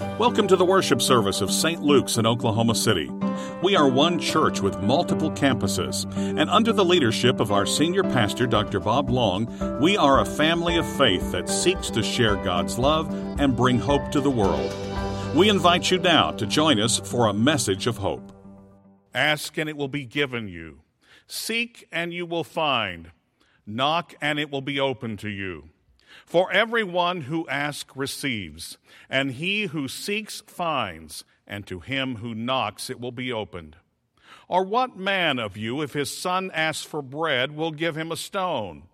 Welcome to the worship service of St. Luke's in Oklahoma City. We are one church with multiple campuses, and under the leadership of our senior pastor, Dr. Bob Long, we are a family of faith that seeks to share God's love and bring hope to the world. We invite you now to join us for a message of hope. Ask and it will be given you. Seek and you will find. Knock and it will be open to you. For everyone who asks receives, and he who seeks finds, and to him who knocks it will be opened. Or what man of you, if his son asks for bread, will give him a stone?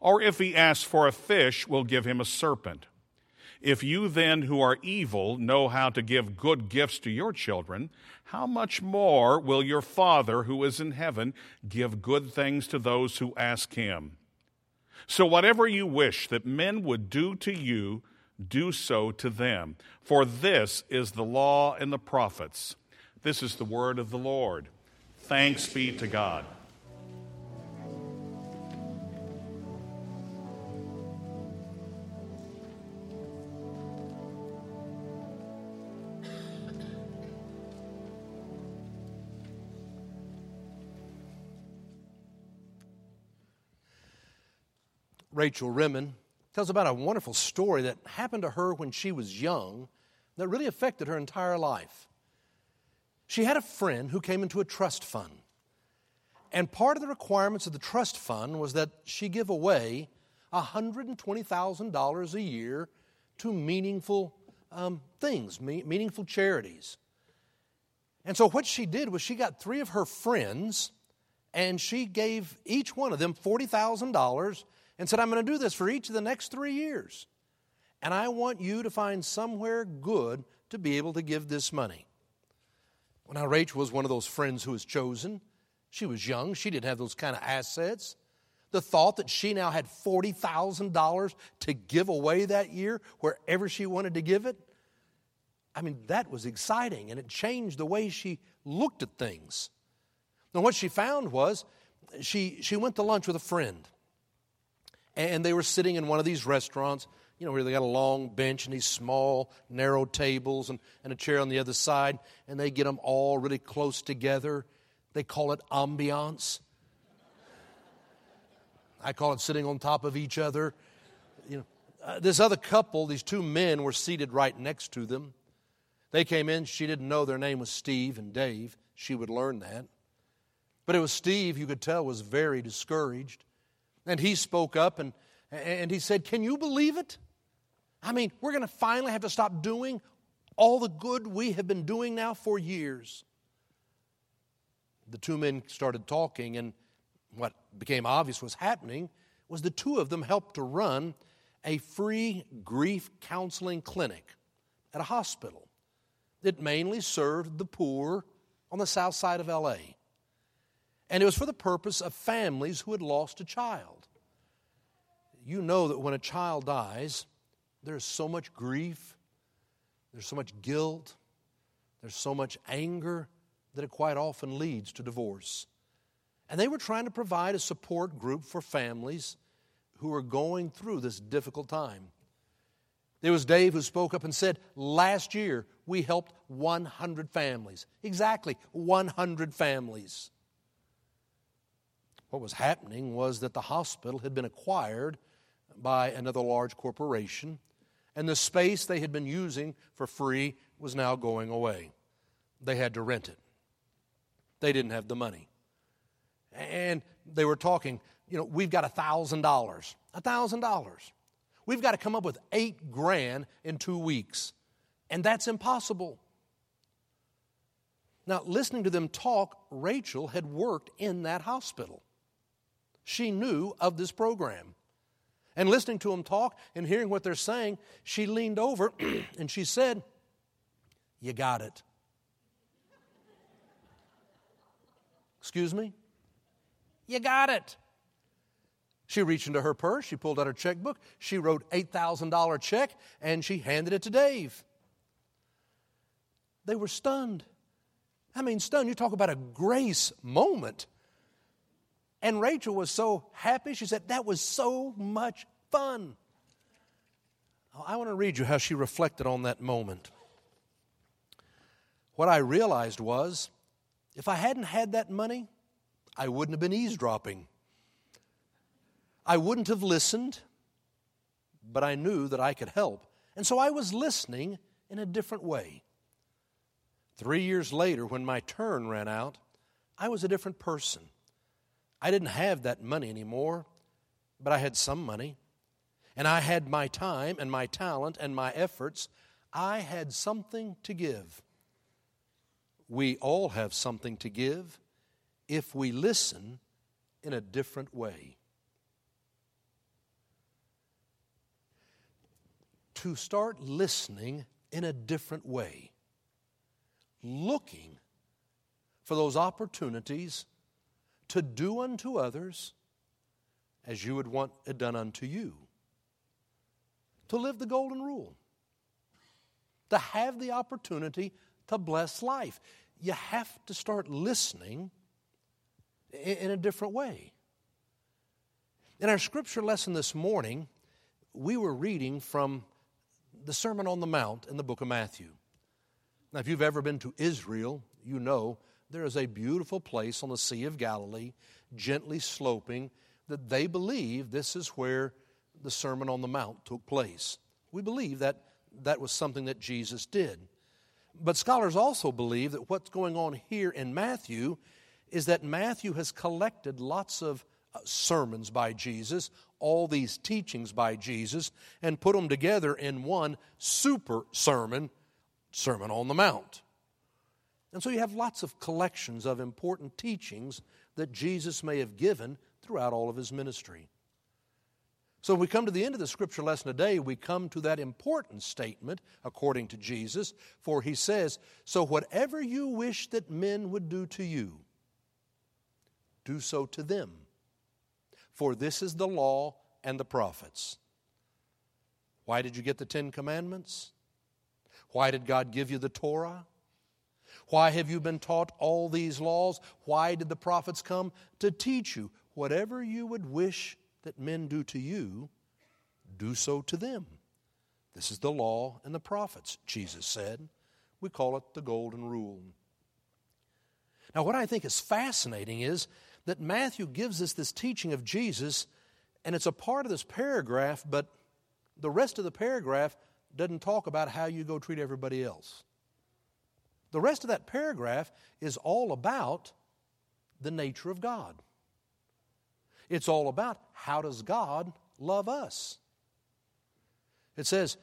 Or if he asks for a fish, will give him a serpent? If you then, who are evil, know how to give good gifts to your children, how much more will your Father who is in heaven give good things to those who ask him? So, whatever you wish that men would do to you, do so to them. For this is the law and the prophets. This is the word of the Lord. Thanks be to God. Rachel Remen tells about a wonderful story that happened to her when she was young that really affected her entire life. She had a friend who came into a trust fund. And part of the requirements of the trust fund was that she give away $120,000 a year to meaningful um, things, me- meaningful charities. And so what she did was she got three of her friends and she gave each one of them $40,000 and said, I'm going to do this for each of the next three years. And I want you to find somewhere good to be able to give this money. Well, now, Rachel was one of those friends who was chosen. She was young, she didn't have those kind of assets. The thought that she now had $40,000 to give away that year wherever she wanted to give it, I mean, that was exciting and it changed the way she looked at things. Now, what she found was she, she went to lunch with a friend and they were sitting in one of these restaurants, you know, where they got a long bench and these small, narrow tables and, and a chair on the other side, and they get them all really close together. They call it ambiance. I call it sitting on top of each other. You know, uh, this other couple, these two men, were seated right next to them. They came in. She didn't know their name was Steve and Dave. She would learn that. But it was Steve, you could tell, was very discouraged. And he spoke up and, and he said, Can you believe it? I mean, we're going to finally have to stop doing all the good we have been doing now for years. The two men started talking, and what became obvious was happening was the two of them helped to run a free grief counseling clinic at a hospital that mainly served the poor on the south side of LA. And it was for the purpose of families who had lost a child. You know that when a child dies, there's so much grief, there's so much guilt, there's so much anger that it quite often leads to divorce. And they were trying to provide a support group for families who were going through this difficult time. There was Dave who spoke up and said, Last year we helped 100 families. Exactly, 100 families. What was happening was that the hospital had been acquired by another large corporation, and the space they had been using for free was now going away. They had to rent it. They didn't have the money. And they were talking, you know, we've got a $1,000. A $1,000. We've got to come up with eight grand in two weeks. And that's impossible. Now, listening to them talk, Rachel had worked in that hospital she knew of this program. And listening to them talk and hearing what they're saying, she leaned over and she said, You got it. Excuse me? You got it. She reached into her purse, she pulled out her checkbook, she wrote $8,000 check, and she handed it to Dave. They were stunned. I mean, stunned. You talk about a grace moment. And Rachel was so happy. She said, That was so much fun. I want to read you how she reflected on that moment. What I realized was if I hadn't had that money, I wouldn't have been eavesdropping. I wouldn't have listened, but I knew that I could help. And so I was listening in a different way. Three years later, when my turn ran out, I was a different person. I didn't have that money anymore, but I had some money. And I had my time and my talent and my efforts. I had something to give. We all have something to give if we listen in a different way. To start listening in a different way, looking for those opportunities to do unto others as you would want it done unto you, to live the golden rule, to have the opportunity to bless life. You have to start listening in a different way. In our scripture lesson this morning, we were reading from the Sermon on the Mount in the book of Matthew. Now, if you've ever been to Israel, you know there is a beautiful place on the Sea of Galilee, gently sloping, that they believe this is where the Sermon on the Mount took place. We believe that that was something that Jesus did. But scholars also believe that what's going on here in Matthew is that Matthew has collected lots of uh, sermons by Jesus, all these teachings by Jesus, and put them together in one super sermon, Sermon on the Mount. And so you have lots of collections of important teachings that Jesus may have given throughout all of his ministry. So, when we come to the end of the scripture lesson today, we come to that important statement, according to Jesus, for he says, So whatever you wish that men would do to you, do so to them. For this is the law and the prophets. Why did you get the Ten Commandments? Why did God give you the Torah? Why have you been taught all these laws? Why did the prophets come? To teach you whatever you would wish that men do to you, do so to them. This is the law and the prophets, Jesus said. We call it the Golden Rule. Now, what I think is fascinating is that Matthew gives us this teaching of Jesus, and it's a part of this paragraph, but the rest of the paragraph doesn't talk about how you go treat everybody else. The rest of that paragraph is all about the nature of God. It's all about how does God love us? It says,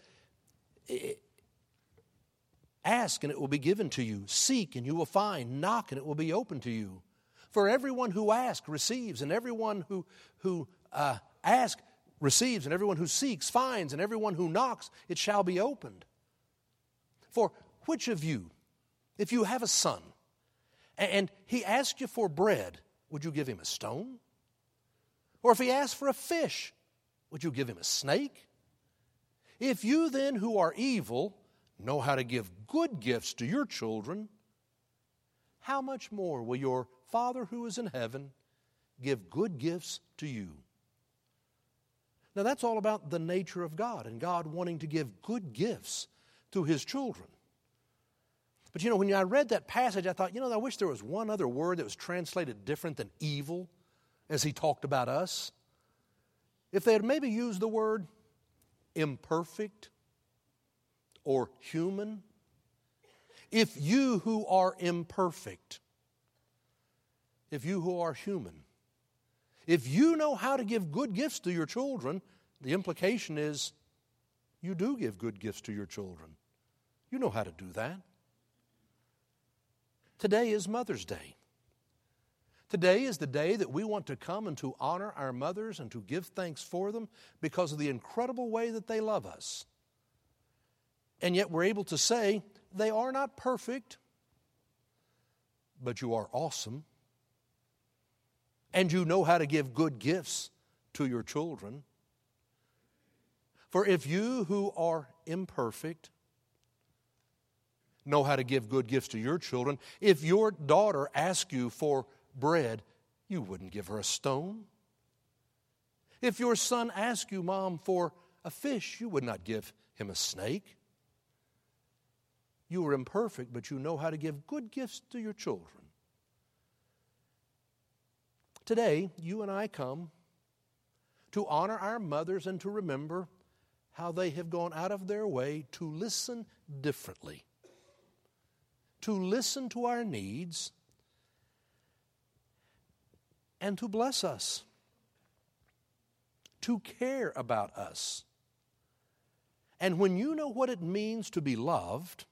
Ask and it will be given to you. Seek and you will find. Knock and it will be open to you. For everyone who asks receives, and everyone who, who uh, asks receives, and everyone who seeks finds, and everyone who knocks it shall be opened. For which of you, if you have a son and he asks you for bread, would you give him a stone? Or if he asks for a fish, would you give him a snake? If you then, who are evil, know how to give good gifts to your children, how much more will your Father who is in heaven give good gifts to you? Now, that's all about the nature of God and God wanting to give good gifts to his children. But you know, when I read that passage, I thought, you know, I wish there was one other word that was translated different than evil as he talked about us, if they had maybe used the word imperfect or human, if you who are imperfect, if you who are human, if you know how to give good gifts to your children, the implication is you do give good gifts to your children. You know how to do that. Today is Mother's Day. Today is the day that we want to come and to honor our mothers and to give thanks for them because of the incredible way that they love us. And yet we're able to say, they are not perfect, but you are awesome. And you know how to give good gifts to your children. For if you who are imperfect know how to give good gifts to your children, if your daughter asks you for bread, you wouldn't give her a stone. If your son asked you, Mom, for a fish, you would not give him a snake. You are imperfect, but you know how to give good gifts to your children. Today, you and I come to honor our mothers and to remember how they have gone out of their way to listen differently, to listen to our needs, and to bless us, to care about us. And when you know what it means to be loved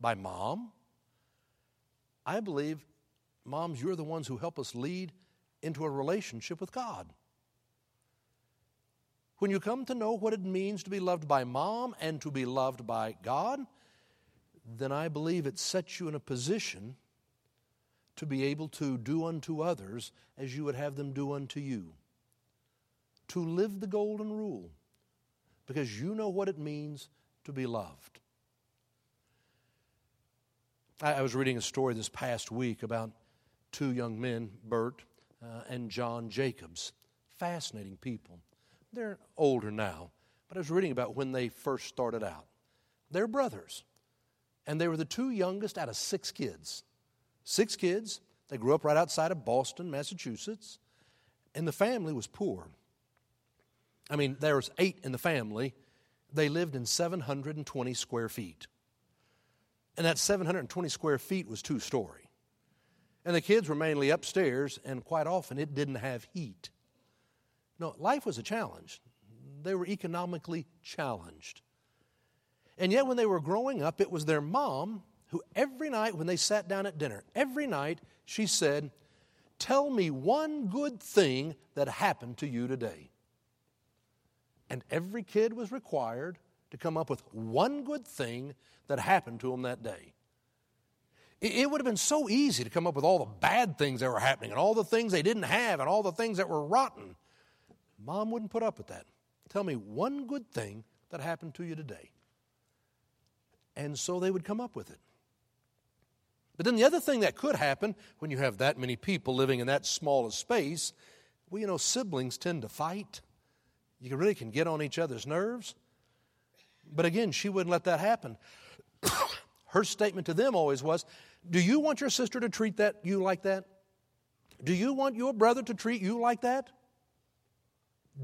by mom, I believe, moms, you're the ones who help us lead into a relationship with God. When you come to know what it means to be loved by mom and to be loved by God, then I believe it sets you in a position to be able to do unto others as you would have them do unto you. To live the golden rule, because you know what it means to be loved. I, was reading a story this past week about two young men, Bert uh, and John Jacobs. Fascinating people. They're older now, but I was reading about when they first started out. They're brothers, and they were the two youngest out of six kids. Six kids. They grew up right outside of Boston, Massachusetts, and the family was poor. I mean, there was eight in the family. They lived in 720 square feet. And that 720 square feet was two story. And the kids were mainly upstairs, and quite often it didn't have heat. No, life was a challenge. They were economically challenged. And yet, when they were growing up, it was their mom who, every night when they sat down at dinner, every night she said, Tell me one good thing that happened to you today. And every kid was required to come up with one good thing that happened to them that day. It would have been so easy to come up with all the bad things that were happening and all the things they didn't have and all the things that were rotten. Mom wouldn't put up with that. Tell me one good thing that happened to you today. And so they would come up with it. But then the other thing that could happen when you have that many people living in that small a space, well, you know, siblings tend to fight. You really can get on each other's nerves. But again, she wouldn't let that happen. Her statement to them always was, Do you want your sister to treat that you like that? Do you want your brother to treat you like that?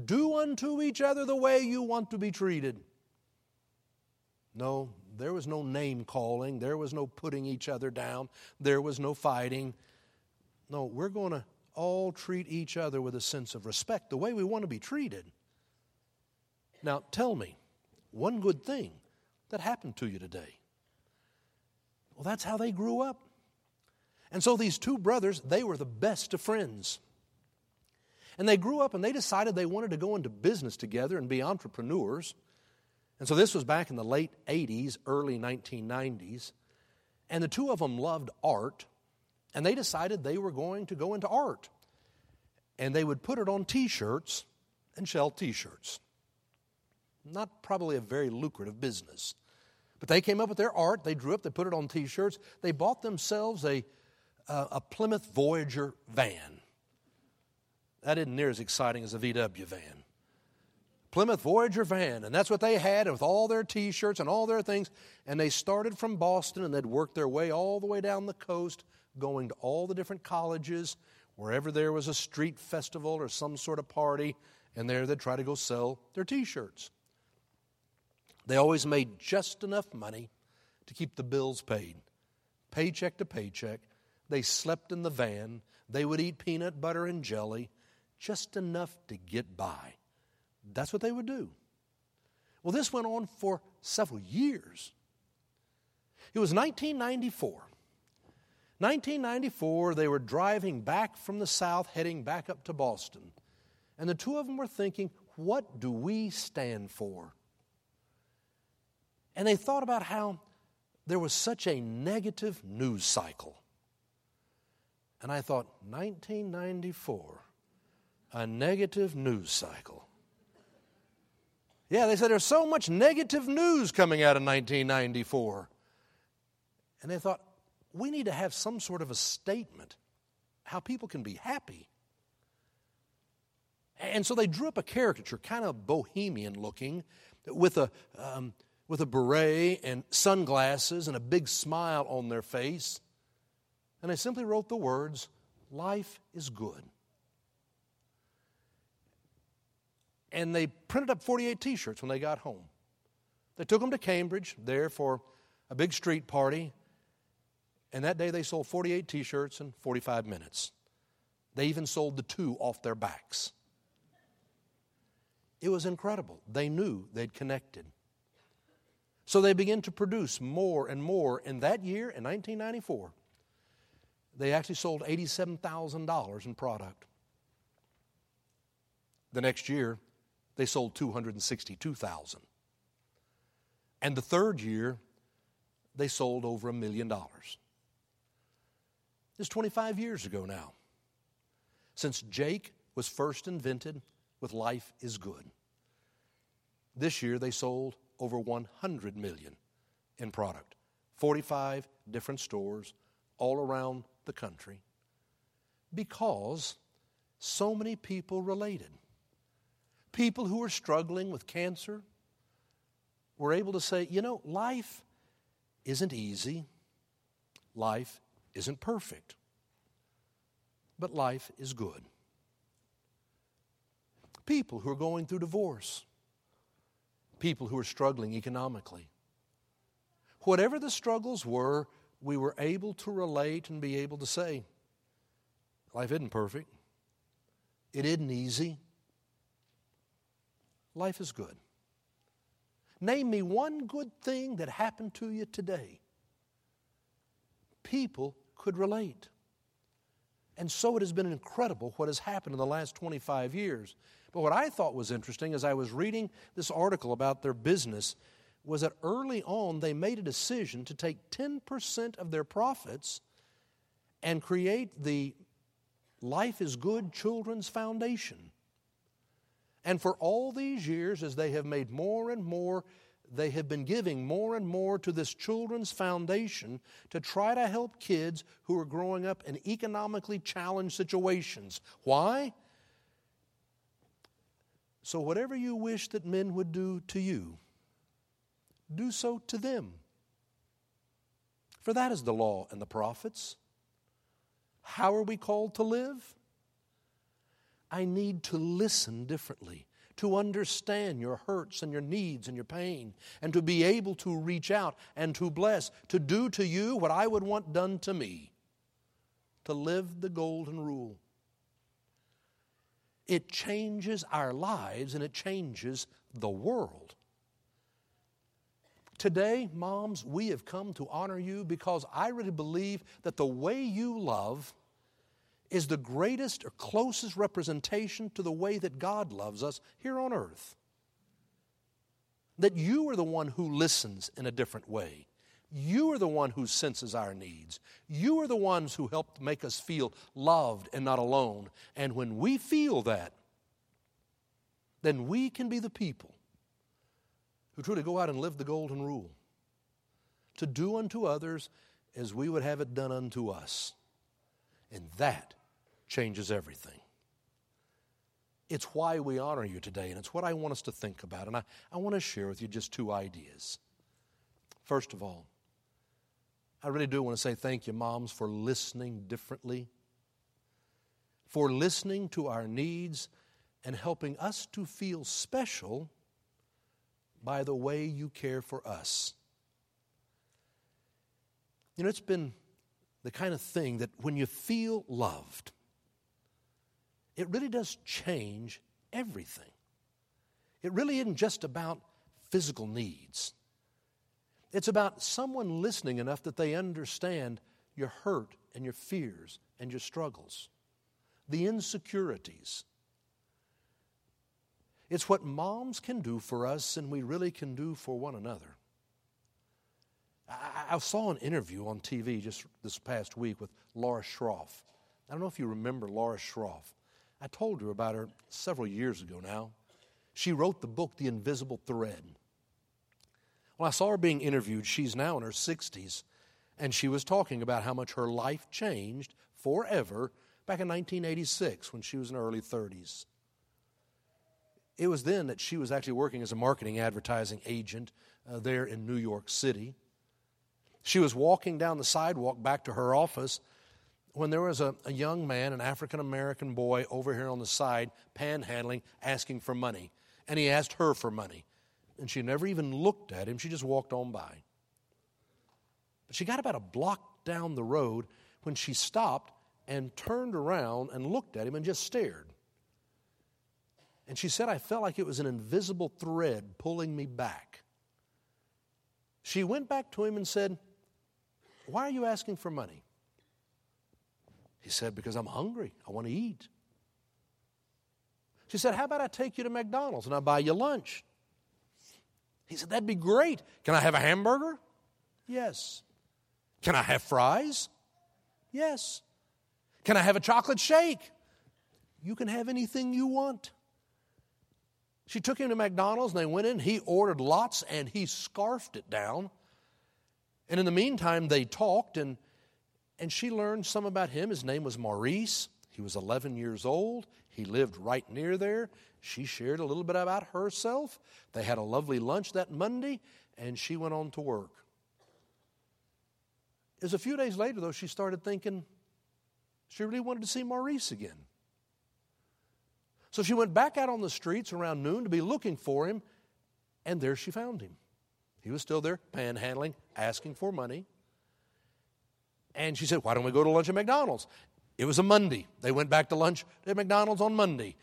Do unto each other the way you want to be treated. No, there was no name calling. There was no putting each other down. There was no fighting. No, we're going to all treat each other with a sense of respect, the way we want to be treated. Now, tell me one good thing that happened to you today. Well, that's how they grew up. And so these two brothers, they were the best of friends. And they grew up and they decided they wanted to go into business together and be entrepreneurs. And so this was back in the late 80s, early 1990s. And the two of them loved art, and they decided they were going to go into art. And they would put it on t shirts and sell t shirts. Not probably a very lucrative business. But they came up with their art, they drew up, they put it on t shirts. They bought themselves a, a, a Plymouth Voyager van. That isn't near as exciting as a VW van. Plymouth Voyager van, and that's what they had with all their t shirts and all their things. And they started from Boston and they'd work their way all the way down the coast, going to all the different colleges, wherever there was a street festival or some sort of party, and there they'd try to go sell their t shirts. They always made just enough money to keep the bills paid, paycheck to paycheck. They slept in the van. They would eat peanut butter and jelly just enough to get by. That's what they would do. Well, this went on for several years. It was 1994. 1994, they were driving back from the south, heading back up to Boston. And the two of them were thinking, what do we stand for? And they thought about how there was such a negative news cycle. And I thought, 1994, a negative news cycle. Yeah, they said there's so much negative news coming out of 1994. And they thought, we need to have some sort of a statement how people can be happy. And so they drew up a caricature, kind of bohemian looking, with a, um, with a beret and sunglasses and a big smile on their face. And they simply wrote the words, Life is good. And they printed up 48 t shirts when they got home. They took them to Cambridge there for a big street party. And that day they sold 48 t shirts in 45 minutes. They even sold the two off their backs. It was incredible. They knew they'd connected. So they began to produce more and more. In that year, in 1994, they actually sold $87,000 in product. The next year, they sold 262,000. And the third year, they sold over a million dollars. Is 25 years ago now, since Jake was first invented with Life is Good. This year, they sold over 100 million in product, 45 different stores all around the country, because so many people related. People who are struggling with cancer were able to say, you know, life isn't easy, life isn't perfect, but life is good. People who are going through divorce, people who are struggling economically. Whatever the struggles were, we were able to relate and be able to say, life isn't perfect, it isn't easy. Life is good. Name me one good thing that happened to you today. People could relate. And so it has been incredible what has happened in the last 25 years. But what I thought was interesting as I was reading this article about their business was that early on they made a decision to take 10% of their profits and create the Life is Good Children's Foundation. And for all these years, as they have made more and more, they have been giving more and more to this children's foundation to try to help kids who are growing up in economically challenged situations. Why? So, whatever you wish that men would do to you, do so to them. For that is the law and the prophets. How are we called to live? I need to listen differently, to understand your hurts and your needs and your pain, and to be able to reach out and to bless, to do to you what I would want done to me, to live the golden rule. It changes our lives and it changes the world. Today, moms, we have come to honor you because I really believe that the way you love is the greatest or closest representation to the way that God loves us here on earth. That you are the one who listens in a different way. You are the one who senses our needs. You are the ones who help make us feel loved and not alone. And when we feel that, then we can be the people who truly go out and live the golden rule to do unto others as we would have it done unto us. And that changes everything. It's why we honor you today, and it's what I want us to think about. And I, I want to share with you just two ideas. First of all, I really do want to say thank you, moms, for listening differently, for listening to our needs and helping us to feel special by the way you care for us. You know, it's been the kind of thing that when you feel loved, it really does change everything. It really isn't just about physical needs. It's about someone listening enough that they understand your hurt and your fears and your struggles, the insecurities. It's what moms can do for us and we really can do for one another. I, I saw an interview on TV just this past week with Laura Schroff. I don't know if you remember Laura Schroff. I told her about her several years ago now. She wrote the book, The Invisible Thread. When I saw her being interviewed, she's now in her 60s, and she was talking about how much her life changed forever back in 1986 when she was in her early 30s. It was then that she was actually working as a marketing advertising agent uh, there in New York City. She was walking down the sidewalk back to her office when there was a, a young man, an African American boy, over here on the side, panhandling, asking for money. And he asked her for money. And she never even looked at him, she just walked on by. But she got about a block down the road when she stopped and turned around and looked at him and just stared. And she said, I felt like it was an invisible thread pulling me back. She went back to him and said, Why are you asking for money? He said, Because I'm hungry. I want to eat. She said, How about I take you to McDonald's and I buy you lunch? He said, That'd be great. Can I have a hamburger? Yes. Can I have fries? Yes. Can I have a chocolate shake? You can have anything you want. She took him to McDonald's and they went in. He ordered lots and he scarfed it down. And in the meantime, they talked and, and she learned some about him. His name was Maurice. He was 11 years old. He lived right near there. She shared a little bit about herself. They had a lovely lunch that Monday and she went on to work. It was a few days later, though, she started thinking she really wanted to see Maurice again. So she went back out on the streets around noon to be looking for him, and there she found him. He was still there, panhandling, asking for money. And she said, Why don't we go to lunch at McDonald's? It was a Monday. They went back to lunch at McDonald's on Monday.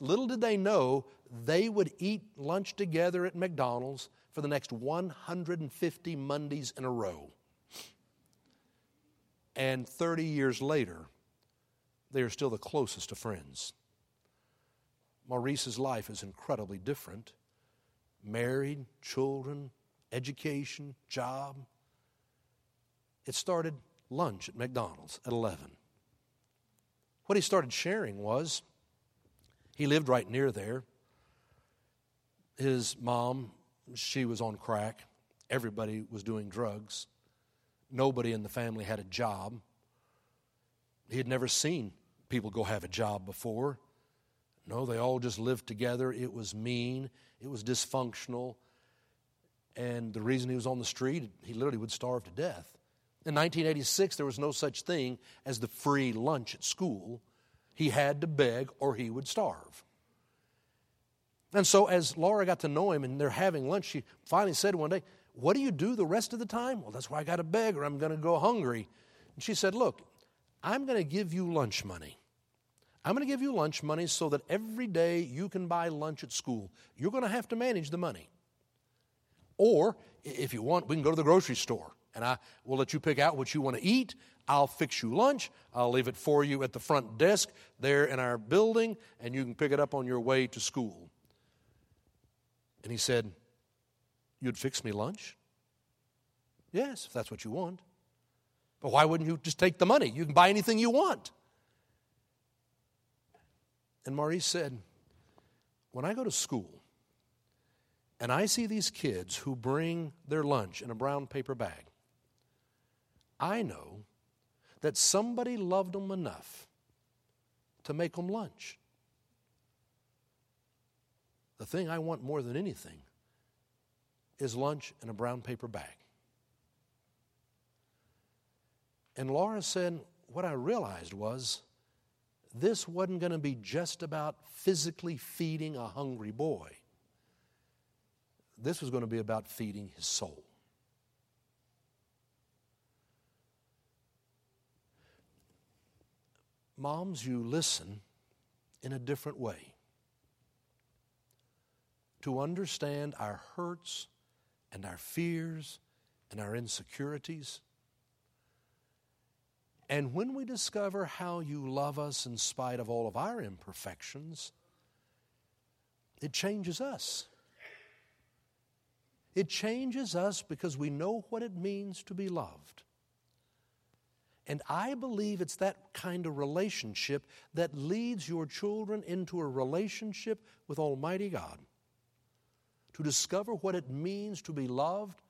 Little did they know they would eat lunch together at McDonald's for the next 150 Mondays in a row. And 30 years later, they are still the closest of friends. Maurice's life is incredibly different married, children, education, job. It started lunch at McDonald's at 11. What he started sharing was he lived right near there. His mom, she was on crack. Everybody was doing drugs. Nobody in the family had a job. He had never seen people go have a job before. No, they all just lived together. It was mean, it was dysfunctional. And the reason he was on the street, he literally would starve to death. In 1986, there was no such thing as the free lunch at school. He had to beg or he would starve. And so, as Laura got to know him and they're having lunch, she finally said one day, What do you do the rest of the time? Well, that's why I got to beg or I'm going to go hungry. And she said, Look, I'm going to give you lunch money. I'm going to give you lunch money so that every day you can buy lunch at school. You're going to have to manage the money. Or, if you want, we can go to the grocery store and I will let you pick out what you want to eat. I'll fix you lunch. I'll leave it for you at the front desk there in our building, and you can pick it up on your way to school. And he said, You'd fix me lunch? Yes, if that's what you want. But why wouldn't you just take the money? You can buy anything you want. And Maurice said, When I go to school and I see these kids who bring their lunch in a brown paper bag, I know that somebody loved them enough to make them lunch. The thing I want more than anything is lunch in a brown paper bag. And Laura said, What I realized was this wasn't going to be just about physically feeding a hungry boy. This was going to be about feeding his soul. Moms, you listen in a different way. To understand our hurts and our fears and our insecurities and when we discover how you love us in spite of all of our imperfections, it changes us. It changes us because we know what it means to be loved. And I believe it's that kind of relationship that leads your children into a relationship with Almighty God. To discover what it means to be loved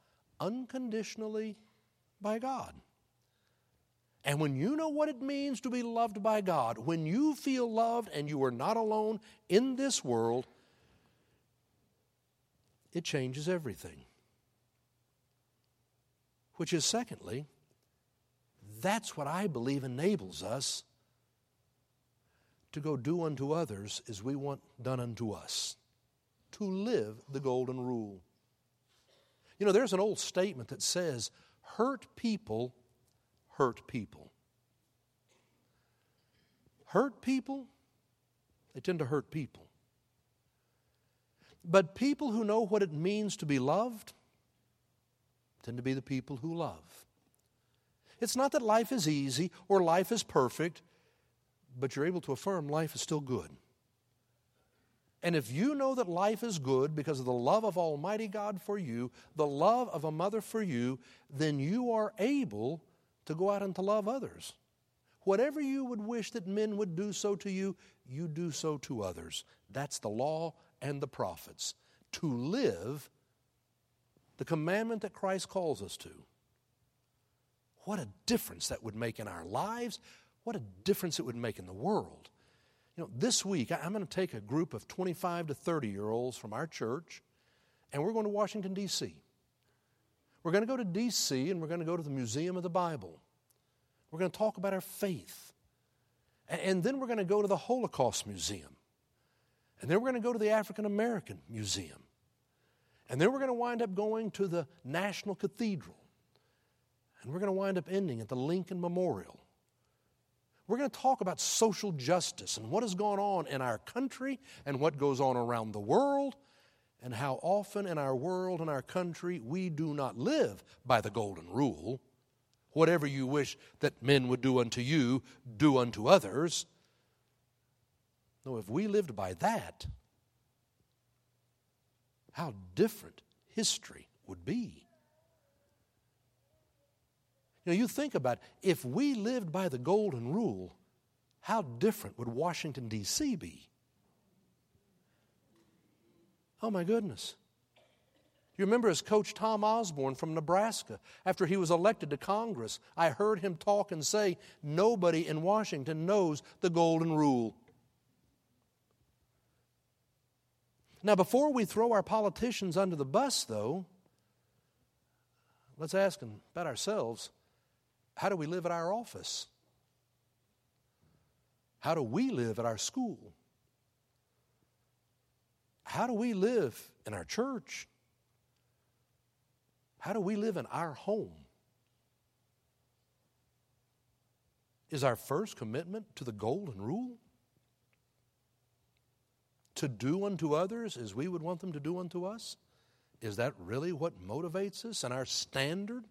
unconditionally by God. And when you know what it means to be loved by God, when you feel loved and you are not alone in this world, it changes everything. Which is, secondly, that's what I believe enables us to go do unto others as we want done unto us, to live the golden rule. You know, there's an old statement that says, hurt people hurt people. Hurt people, they tend to hurt people. But people who know what it means to be loved tend to be the people who love. It's not that life is easy or life is perfect, but you're able to affirm life is still good. And if you know that life is good because of the love of Almighty God for you, the love of a mother for you, then you are able to go out and to love others. Whatever you would wish that men would do so to you, you do so to others. That's the law and the prophets. To live the commandment that Christ calls us to. What a difference that would make in our lives. What a difference it would make in the world. You know, this week I'm going to take a group of 25 to 30 year olds from our church and we're going to Washington, D.C. We're going to go to D.C. and we're going to go to the Museum of the Bible. We're going to talk about our faith. And then we're going to go to the Holocaust Museum. And then we're going to go to the African American Museum. And then we're going to wind up going to the National Cathedral. And we're going to wind up ending at the Lincoln Memorial. We're going to talk about social justice and what has gone on in our country and what goes on around the world, and how often in our world and our country we do not live by the golden rule. Whatever you wish that men would do unto you, do unto others. No, if we lived by that, how different history would be. You know, you think about if we lived by the golden rule, how different would Washington, D.C. be? Oh, my goodness. You remember as Coach Tom Osborne from Nebraska, after he was elected to Congress, I heard him talk and say, Nobody in Washington knows the golden rule. Now, before we throw our politicians under the bus, though, let's ask them about ourselves. How do we live at our office? How do we live at our school? How do we live in our church? How do we live in our home? Is our first commitment to the golden rule? To do unto others as we would want them to do unto us? Is that really what motivates us and our standard?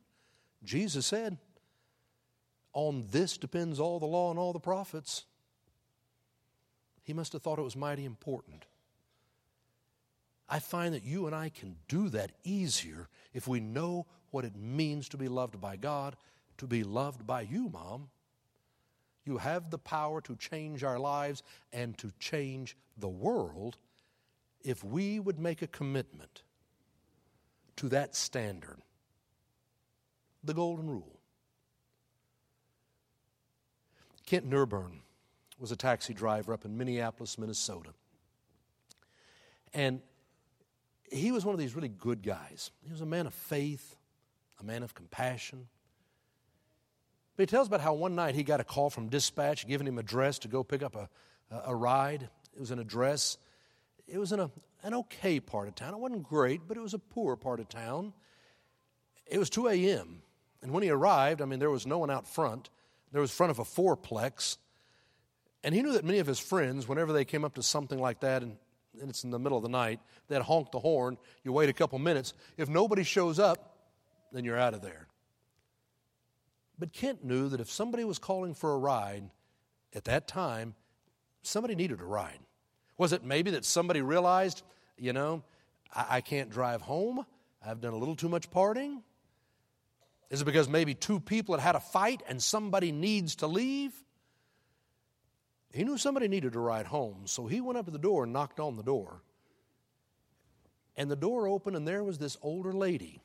Jesus said, on this depends all the law and all the prophets. He must have thought it was mighty important. I find that you and I can do that easier if we know what it means to be loved by God, to be loved by you, Mom. You have the power to change our lives and to change the world if we would make a commitment to that standard. The golden rule. Kent Nerburn was a taxi driver up in Minneapolis, Minnesota. And he was one of these really good guys. He was a man of faith, a man of compassion. But he tells about how one night he got a call from dispatch giving him a address to go pick up a, a ride. It was an address. It was in a, an okay part of town. It wasn't great, but it was a poor part of town. It was 2 a.m. And when he arrived, I mean, there was no one out front. There was front of a fourplex. And he knew that many of his friends, whenever they came up to something like that, and, and it's in the middle of the night, they'd honk the horn. You wait a couple minutes. If nobody shows up, then you're out of there. But Kent knew that if somebody was calling for a ride at that time, somebody needed a ride. Was it maybe that somebody realized, you know, I, I can't drive home? I've done a little too much partying? Is it because maybe two people had had a fight and somebody needs to leave? He knew somebody needed to ride home, so he went up to the door and knocked on the door. And the door opened, and there was this older lady.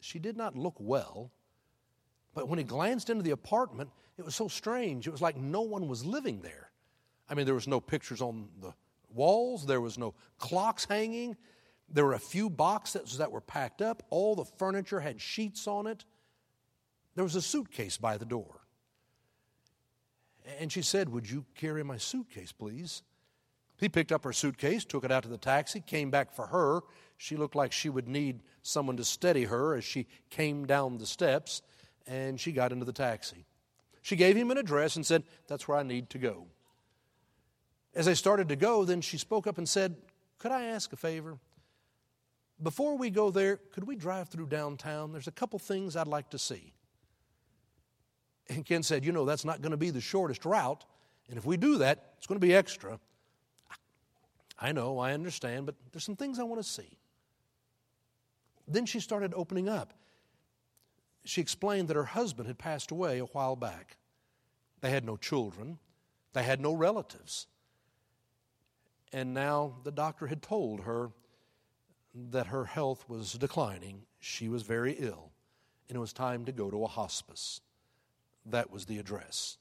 She did not look well, but when he glanced into the apartment, it was so strange. It was like no one was living there. I mean, there was no pictures on the walls, there was no clocks hanging, There were a few boxes that were packed up. All the furniture had sheets on it. There was a suitcase by the door. And she said, Would you carry my suitcase, please? He picked up her suitcase, took it out to the taxi, came back for her. She looked like she would need someone to steady her as she came down the steps, and she got into the taxi. She gave him an address and said, That's where I need to go. As they started to go, then she spoke up and said, Could I ask a favor? Before we go there, could we drive through downtown? There's a couple things I'd like to see. And Kent said, You know, that's not going to be the shortest route. And if we do that, it's going to be extra. I know, I understand, but there's some things I want to see. Then she started opening up. She explained that her husband had passed away a while back. They had no children, they had no relatives. And now the doctor had told her that her health was declining. She was very ill, and it was time to go to a hospice. That was the address.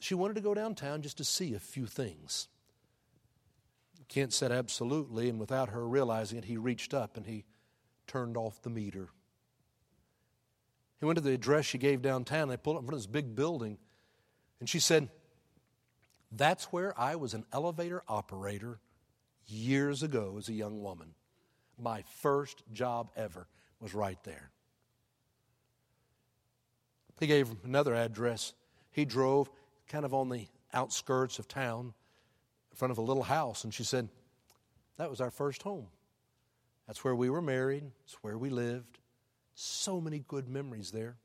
She wanted to go downtown just to see a few things. Kent said absolutely, and without her realizing it, he reached up and he turned off the meter. He went to the address she gave downtown. They pulled up in front of this big building, and she said, That's where I was an elevator operator years ago as a young woman. My first job ever was right there. He gave him another address. He drove kind of on the outskirts of town in front of a little house, and she said, That was our first home. That's where we were married, it's where we lived. So many good memories there.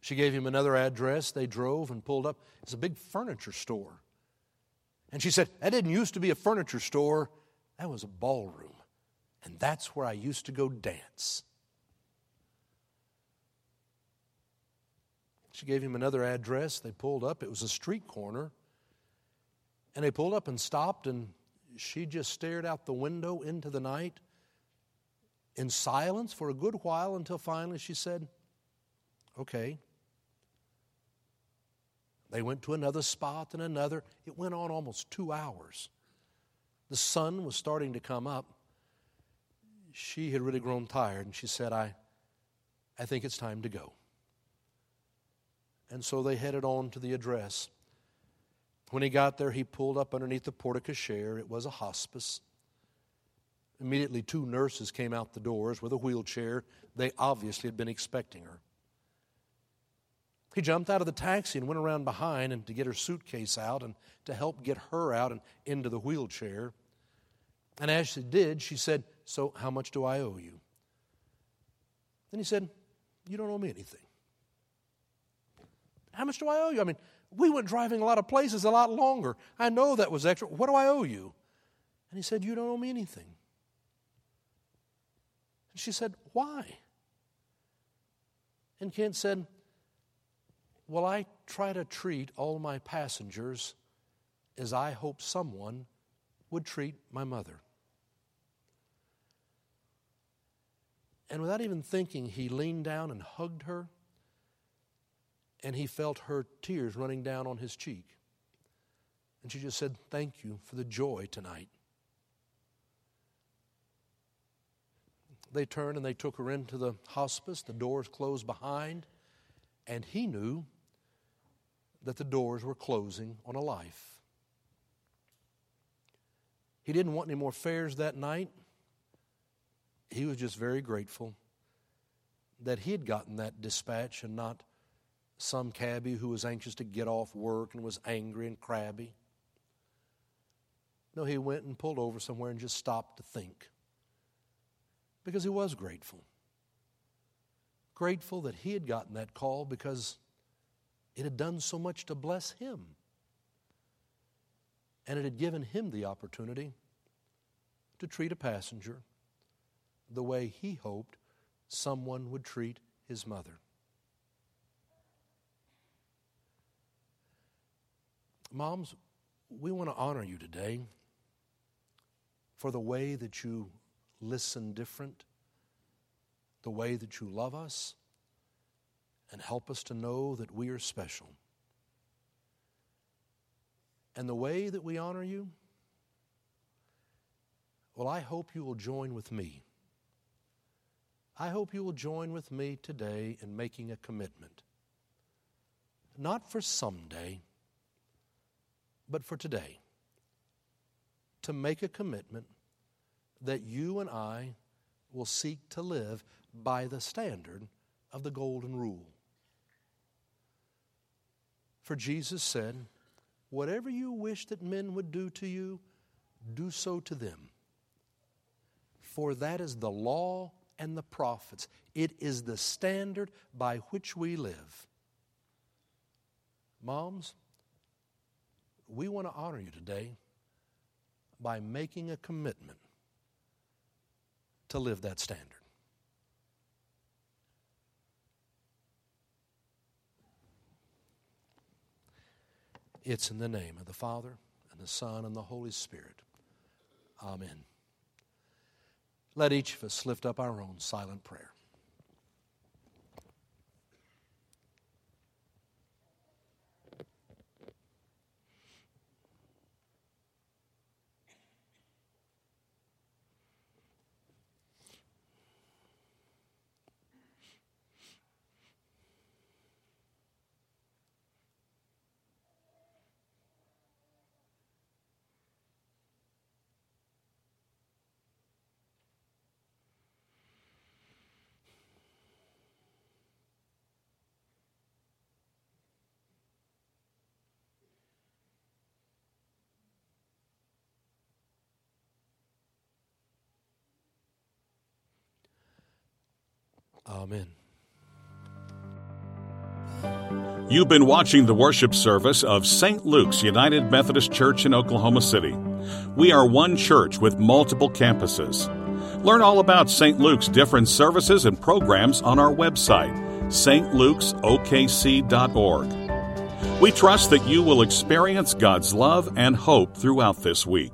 She gave him another address. They drove and pulled up. It's a big furniture store. And she said, That didn't used to be a furniture store, that was a ballroom. And that's where I used to go dance. She gave him another address. They pulled up. It was a street corner. And they pulled up and stopped, and she just stared out the window into the night in silence for a good while until finally she said, Okay. They went to another spot and another. It went on almost two hours. The sun was starting to come up. She had really grown tired, and she said, I, I think it's time to go. And so they headed on to the address. When he got there, he pulled up underneath the porte cochere. It was a hospice. Immediately, two nurses came out the doors with a wheelchair. They obviously had been expecting her. He jumped out of the taxi and went around behind and to get her suitcase out and to help get her out and into the wheelchair. And as she did, she said, So, how much do I owe you? Then he said, You don't owe me anything. How much do I owe you? I mean, we went driving a lot of places a lot longer. I know that was extra. What do I owe you? And he said, You don't owe me anything. And she said, Why? And Kent said, Well, I try to treat all my passengers as I hope someone would treat my mother. And without even thinking, he leaned down and hugged her and he felt her tears running down on his cheek. And she just said, Thank you for the joy tonight. They turned and they took her into the hospice. The doors closed behind, and he knew that the doors were closing on a life. He didn't want any more fares that night. He was just very grateful that he had gotten that dispatch and not some cabbie who was anxious to get off work and was angry and crabby. No, he went and pulled over somewhere and just stopped to think because he was grateful. Grateful that he had gotten that call because it had done so much to bless him. And it had given him the opportunity to treat a passenger the way he hoped someone would treat his mother. Moms, we want to honor you today for the way that you listen different, the way that you love us, and help us to know that we are special. And the way that we honor you, well, I hope you will join with me. I hope you will join with me today in making a commitment. Not for someday, but for today. To make a commitment that you and I will seek to live by the standard of the Golden Rule. For Jesus said, Whatever you wish that men would do to you, do so to them. For that is the law and the prophets. It is the standard by which we live. Moms, we want to honor you today by making a commitment to live that standard. It's in the name of the Father, and the Son, and the Holy Spirit. Amen. Let each of us lift up our own silent prayer. Amen. You've been watching the worship service of St. Luke's United Methodist Church in Oklahoma City. We are one church with multiple campuses. Learn all about St. Luke's different services and programs on our website, stlukesokc.org. We trust that you will experience God's love and hope throughout this week.